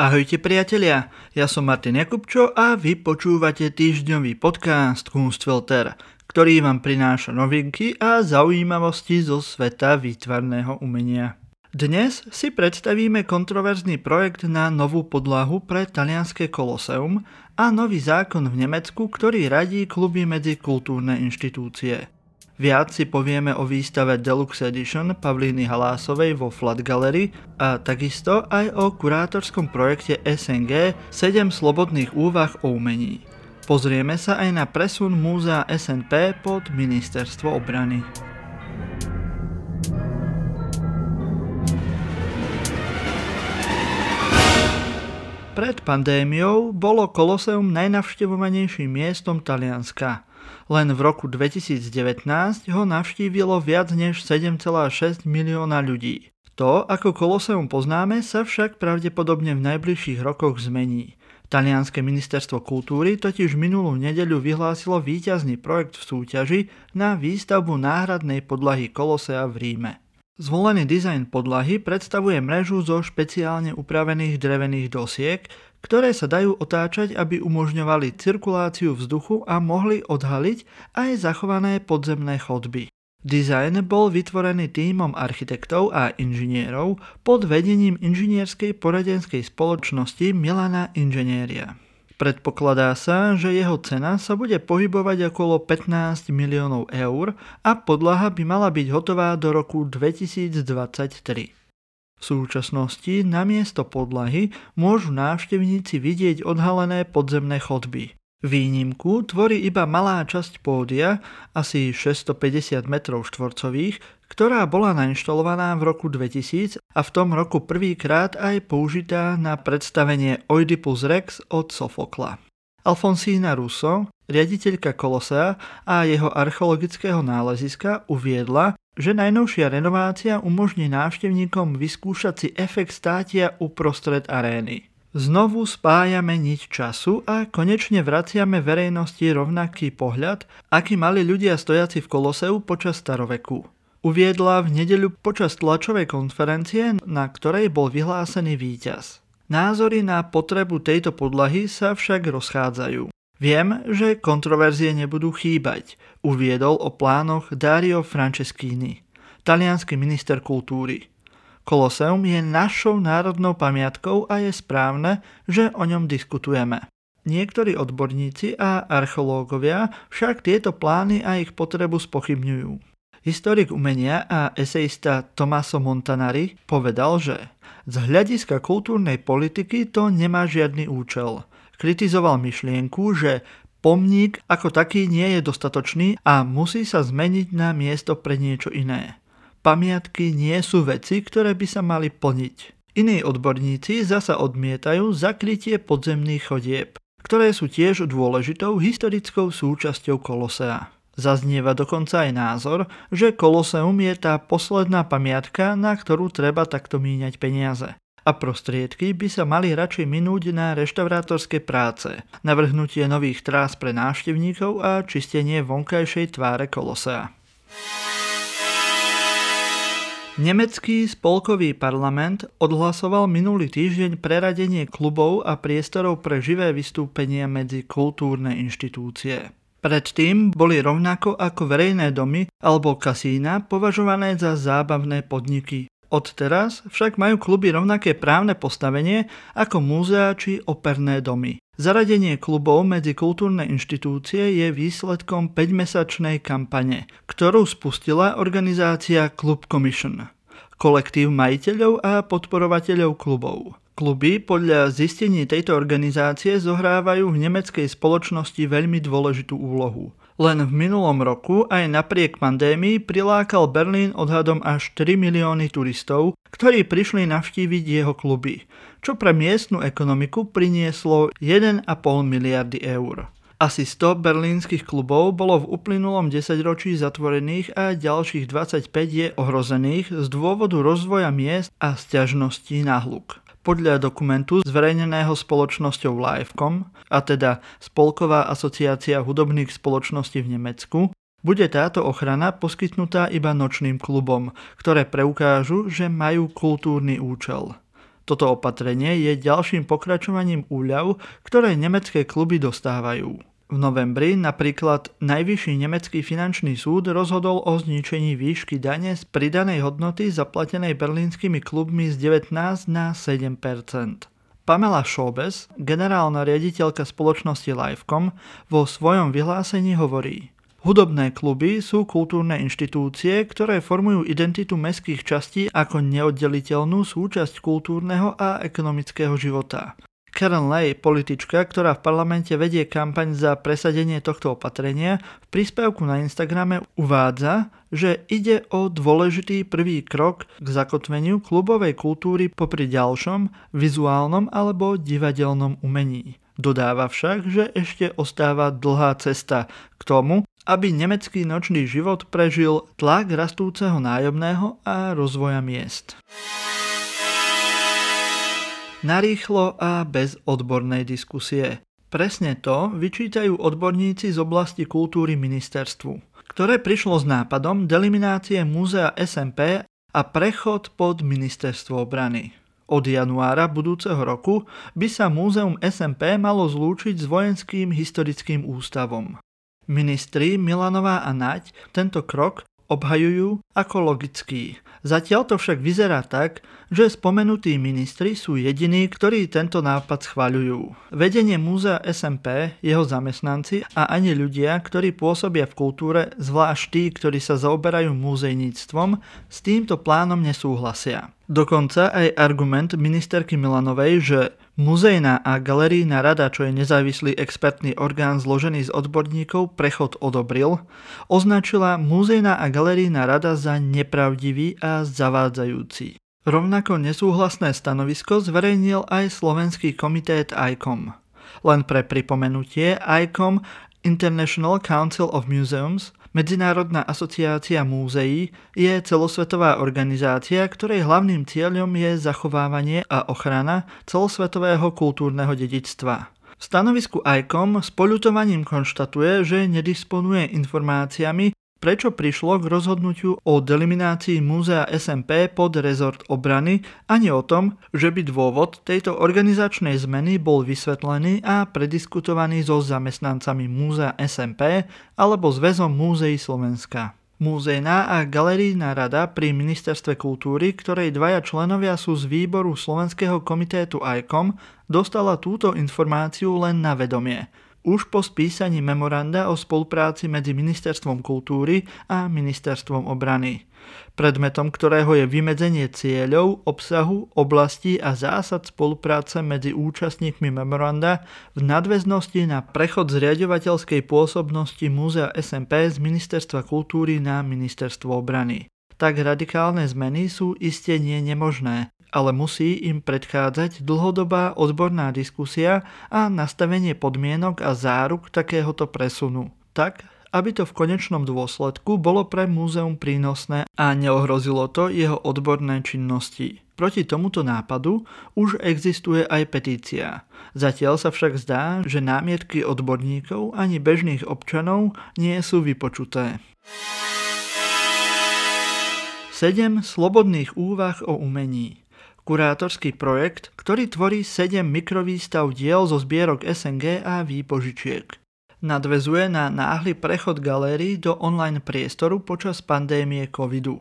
Ahojte priatelia, ja som Martin Jakubčo a vy počúvate týždňový podcast Kunstfilter, ktorý vám prináša novinky a zaujímavosti zo sveta výtvarného umenia. Dnes si predstavíme kontroverzný projekt na novú podlahu pre talianské koloseum a nový zákon v Nemecku, ktorý radí kluby medzi kultúrne inštitúcie. Viac si povieme o výstave Deluxe Edition Pavlíny Halásovej vo Flat Gallery a takisto aj o kurátorskom projekte SNG 7 slobodných úvah o umení. Pozrieme sa aj na presun múzea SNP pod Ministerstvo obrany. Pred pandémiou bolo Koloseum najnavštevovanejším miestom Talianska – len v roku 2019 ho navštívilo viac než 7,6 milióna ľudí. To, ako Koloseum poznáme, sa však pravdepodobne v najbližších rokoch zmení. Talianske ministerstvo kultúry totiž minulú nedeľu vyhlásilo víťazný projekt v súťaži na výstavbu náhradnej podlahy Kolosea v Ríme. Zvolený dizajn podlahy predstavuje mrežu zo špeciálne upravených drevených dosiek, ktoré sa dajú otáčať, aby umožňovali cirkuláciu vzduchu a mohli odhaliť aj zachované podzemné chodby. Dizajn bol vytvorený tímom architektov a inžinierov pod vedením inžinierskej poradenskej spoločnosti Milana Inženieria. Predpokladá sa, že jeho cena sa bude pohybovať okolo 15 miliónov eur a podlaha by mala byť hotová do roku 2023. V súčasnosti namiesto podlahy môžu návštevníci vidieť odhalené podzemné chodby. Výnimku tvorí iba malá časť pódia, asi 650 m štvorcových, ktorá bola nainštalovaná v roku 2000 a v tom roku prvýkrát aj použitá na predstavenie Oedipus Rex od Sofokla. Alfonsína Russo, riaditeľka Kolosea a jeho archeologického náleziska uviedla, že najnovšia renovácia umožní návštevníkom vyskúšať si efekt státia uprostred arény. Znovu spájame niť času a konečne vraciame verejnosti rovnaký pohľad, aký mali ľudia stojaci v Koloseu počas staroveku. Uviedla v nedeľu počas tlačovej konferencie, na ktorej bol vyhlásený víťaz. Názory na potrebu tejto podlahy sa však rozchádzajú. Viem, že kontroverzie nebudú chýbať, uviedol o plánoch Dario Franceschini, talianský minister kultúry. Koloseum je našou národnou pamiatkou a je správne, že o ňom diskutujeme. Niektorí odborníci a archeológovia však tieto plány a ich potrebu spochybňujú. Historik umenia a eseista Tomaso Montanari povedal, že z hľadiska kultúrnej politiky to nemá žiadny účel. Kritizoval myšlienku, že pomník ako taký nie je dostatočný a musí sa zmeniť na miesto pre niečo iné. Pamiatky nie sú veci, ktoré by sa mali plniť. Iní odborníci zasa odmietajú zakrytie podzemných chodieb, ktoré sú tiež dôležitou historickou súčasťou Kolosea. Zaznieva dokonca aj názor, že Koloseum je tá posledná pamiatka, na ktorú treba takto míňať peniaze. A prostriedky by sa mali radšej minúť na reštaurátorské práce, navrhnutie nových trás pre návštevníkov a čistenie vonkajšej tváre Kolosea. Nemecký spolkový parlament odhlasoval minulý týždeň preradenie klubov a priestorov pre živé vystúpenia medzi kultúrne inštitúcie. Predtým boli rovnako ako verejné domy alebo kasína považované za zábavné podniky. Odteraz však majú kluby rovnaké právne postavenie ako múzea či operné domy. Zaradenie klubov medzi kultúrne inštitúcie je výsledkom 5-mesačnej kampane, ktorú spustila organizácia Club Commission, kolektív majiteľov a podporovateľov klubov. Kluby podľa zistení tejto organizácie zohrávajú v nemeckej spoločnosti veľmi dôležitú úlohu. Len v minulom roku aj napriek pandémii prilákal Berlín odhadom až 3 milióny turistov, ktorí prišli navštíviť jeho kluby, čo pre miestnu ekonomiku prinieslo 1,5 miliardy eur. Asi 100 berlínskych klubov bolo v uplynulom desaťročí zatvorených a ďalších 25 je ohrozených z dôvodu rozvoja miest a sťažností na hluk. Podľa dokumentu zverejneného spoločnosťou Livecom, a teda Spolková asociácia hudobných spoločností v Nemecku, bude táto ochrana poskytnutá iba nočným klubom, ktoré preukážu, že majú kultúrny účel. Toto opatrenie je ďalším pokračovaním úľav, ktoré nemecké kluby dostávajú. V novembri napríklad Najvyšší nemecký finančný súd rozhodol o zničení výšky dane z pridanej hodnoty zaplatenej berlínskymi klubmi z 19 na 7% Pamela Šobes, generálna riaditeľka spoločnosti Livecom, vo svojom vyhlásení hovorí Hudobné kluby sú kultúrne inštitúcie, ktoré formujú identitu mestských častí ako neoddeliteľnú súčasť kultúrneho a ekonomického života. Karen Lay, politička, ktorá v parlamente vedie kampaň za presadenie tohto opatrenia, v príspevku na Instagrame uvádza, že ide o dôležitý prvý krok k zakotveniu klubovej kultúry popri ďalšom vizuálnom alebo divadelnom umení. Dodáva však, že ešte ostáva dlhá cesta k tomu, aby nemecký nočný život prežil tlak rastúceho nájomného a rozvoja miest narýchlo a bez odbornej diskusie. Presne to vyčítajú odborníci z oblasti kultúry ministerstvu, ktoré prišlo s nápadom deliminácie múzea SMP a prechod pod ministerstvo obrany. Od januára budúceho roku by sa múzeum SMP malo zlúčiť s vojenským historickým ústavom. Ministri Milanová a Naď tento krok obhajujú ako logický. Zatiaľ to však vyzerá tak, že spomenutí ministri sú jediní, ktorí tento nápad schváľujú. Vedenie múzea SMP, jeho zamestnanci a ani ľudia, ktorí pôsobia v kultúre, zvlášť tí, ktorí sa zaoberajú múzejníctvom, s týmto plánom nesúhlasia. Dokonca aj argument ministerky Milanovej, že Muzejná a galerijná rada, čo je nezávislý expertný orgán zložený z odborníkov, prechod odobril, označila Muzejná a galerijná rada za nepravdivý a zavádzajúci. Rovnako nesúhlasné stanovisko zverejnil aj slovenský komitét ICOM. Len pre pripomenutie, ICOM International Council of Museums Medzinárodná asociácia múzeí je celosvetová organizácia, ktorej hlavným cieľom je zachovávanie a ochrana celosvetového kultúrneho dedičstva. V stanovisku ICOM s poľutovaním konštatuje, že nedisponuje informáciami prečo prišlo k rozhodnutiu o deliminácii múzea SMP pod rezort obrany, ani o tom, že by dôvod tejto organizačnej zmeny bol vysvetlený a prediskutovaný so zamestnancami múzea SMP alebo Zväzom múzeí Slovenska. Múzejná a galerijná rada pri Ministerstve kultúry, ktorej dvaja členovia sú z výboru Slovenského komitétu ICOM, dostala túto informáciu len na vedomie už po spísaní memoranda o spolupráci medzi Ministerstvom kultúry a Ministerstvom obrany, predmetom ktorého je vymedzenie cieľov, obsahu, oblasti a zásad spolupráce medzi účastníkmi memoranda v nadväznosti na prechod zriadovateľskej pôsobnosti Múzea SMP z Ministerstva kultúry na Ministerstvo obrany. Tak radikálne zmeny sú iste nie nemožné, ale musí im predchádzať dlhodobá odborná diskusia a nastavenie podmienok a záruk takéhoto presunu. Tak, aby to v konečnom dôsledku bolo pre múzeum prínosné a neohrozilo to jeho odborné činnosti. Proti tomuto nápadu už existuje aj petícia. Zatiaľ sa však zdá, že námietky odborníkov ani bežných občanov nie sú vypočuté. 7 slobodných úvah o umení kurátorský projekt, ktorý tvorí 7 mikrovýstav diel zo zbierok SNG a výpožičiek. Nadvezuje na náhly prechod galérií do online priestoru počas pandémie covidu.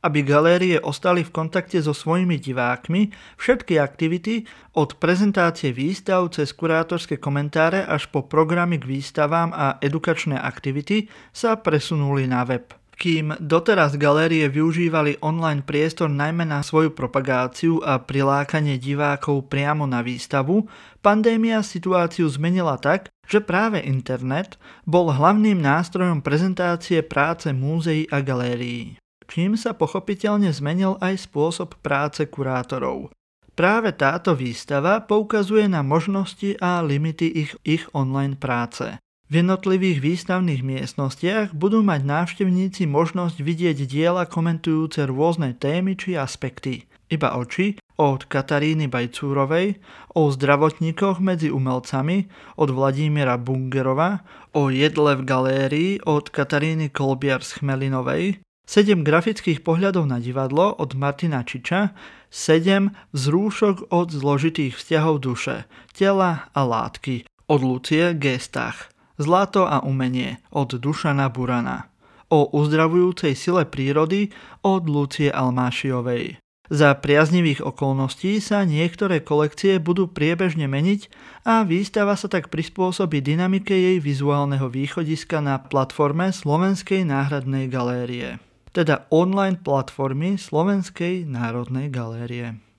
Aby galérie ostali v kontakte so svojimi divákmi, všetky aktivity od prezentácie výstav cez kurátorské komentáre až po programy k výstavám a edukačné aktivity sa presunuli na web. Kým doteraz galérie využívali online priestor najmä na svoju propagáciu a prilákanie divákov priamo na výstavu, pandémia situáciu zmenila tak, že práve internet bol hlavným nástrojom prezentácie práce múzeí a galérií. Čím sa pochopiteľne zmenil aj spôsob práce kurátorov. Práve táto výstava poukazuje na možnosti a limity ich, ich online práce. V jednotlivých výstavných miestnostiach budú mať návštevníci možnosť vidieť diela komentujúce rôzne témy či aspekty. Iba oči od Kataríny Bajcúrovej, o zdravotníkoch medzi umelcami od Vladimíra Bungerova, o jedle v galérii od Kataríny Kolbiar Chmelinovej, 7 grafických pohľadov na divadlo od Martina Čiča, 7 vzrúšok od zložitých vzťahov duše, tela a látky od Lucie Gestach, Zlato a umenie od Dušana Burana, o uzdravujúcej sile prírody od Lucie Almášiovej. Za priaznivých okolností sa niektoré kolekcie budú priebežne meniť a výstava sa tak prispôsobí dynamike jej vizuálneho východiska na platforme Slovenskej náhradnej galérie teda online platformy Slovenskej národnej galérie.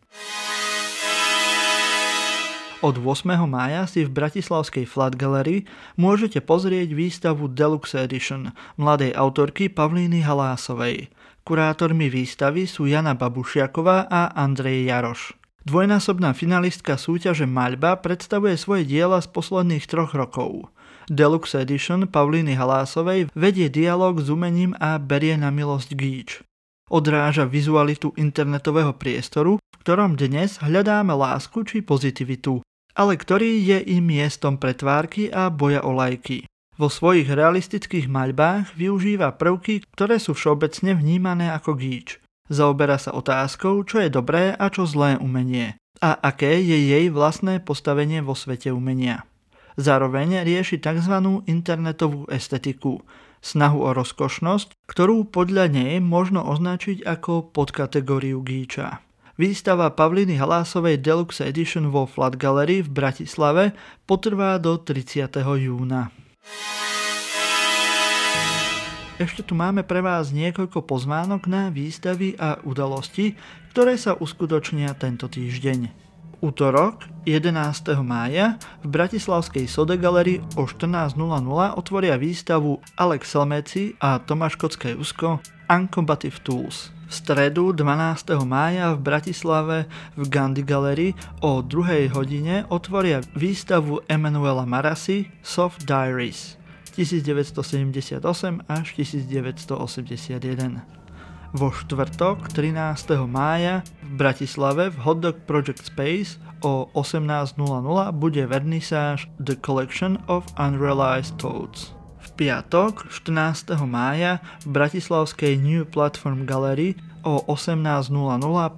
Od 8. mája si v Bratislavskej Flat Gallery môžete pozrieť výstavu Deluxe Edition mladej autorky Pavlíny Halásovej. Kurátormi výstavy sú Jana Babušiaková a Andrej Jaroš. Dvojnásobná finalistka súťaže Maľba predstavuje svoje diela z posledných troch rokov. Deluxe Edition Paulíny Halásovej vedie dialog s umením a berie na milosť gíč. Odráža vizualitu internetového priestoru, v ktorom dnes hľadáme lásku či pozitivitu, ale ktorý je i miestom pretvárky a boja o lajky. Vo svojich realistických maľbách využíva prvky, ktoré sú všeobecne vnímané ako gíč. Zaoberá sa otázkou, čo je dobré a čo zlé umenie a aké je jej vlastné postavenie vo svete umenia. Zároveň rieši tzv. internetovú estetiku, snahu o rozkošnosť, ktorú podľa nej možno označiť ako podkategóriu gíča. Výstava Pavliny Halásovej Deluxe Edition vo Flat Gallery v Bratislave potrvá do 30. júna. Ešte tu máme pre vás niekoľko pozvánok na výstavy a udalosti, ktoré sa uskutočnia tento týždeň útorok 11. mája v Bratislavskej Sode Galerii o 14.00 otvoria výstavu Alex Selmeci a Tomáš Kocké Usko Uncombative Tools. V stredu 12. mája v Bratislave v Gandhi Gallery o 2. hodine otvoria výstavu Emanuela Marasi Soft Diaries 1978 až 1981 vo štvrtok 13. mája v Bratislave v Hotdog Project Space o 18.00 bude vernisáž The Collection of Unrealized Thoughts. Piatok 14. mája v Bratislavskej New Platform Gallery o 18.00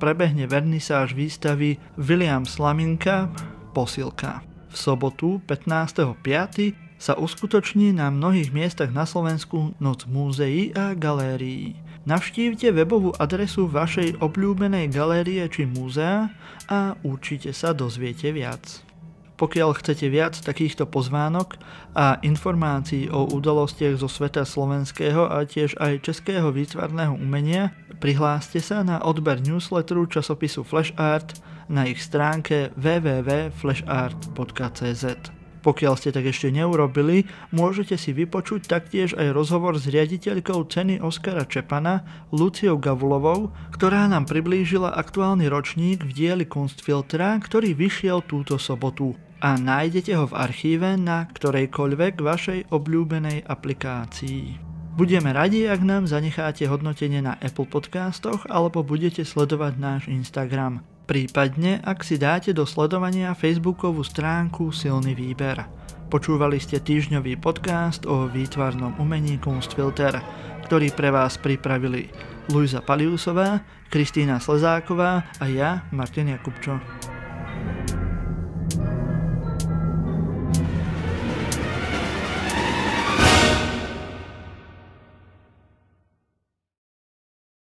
prebehne vernisáž výstavy William Slaminka Posilka. V sobotu 15.5. sa uskutoční na mnohých miestach na Slovensku Noc múzeí a galérií. Navštívte webovú adresu vašej obľúbenej galérie či múzea a určite sa dozviete viac. Pokiaľ chcete viac takýchto pozvánok a informácií o udalostiach zo sveta slovenského a tiež aj českého výtvarného umenia, prihláste sa na odber newsletteru časopisu Flash Art na ich stránke www.flashart.cz. Pokiaľ ste tak ešte neurobili, môžete si vypočuť taktiež aj rozhovor s riaditeľkou ceny Oskara Čepana, Luciou Gavulovou, ktorá nám priblížila aktuálny ročník v dieli Kunstfiltra, ktorý vyšiel túto sobotu a nájdete ho v archíve na ktorejkoľvek vašej obľúbenej aplikácii. Budeme radi, ak nám zanecháte hodnotenie na Apple podcastoch alebo budete sledovať náš Instagram. Prípadne, ak si dáte do sledovania facebookovú stránku Silný výber. Počúvali ste týždňový podcast o výtvarnom umení Kunstfilter, ktorý pre vás pripravili Luisa Paliusová, Kristýna Slezáková a ja, Martin Jakubčo.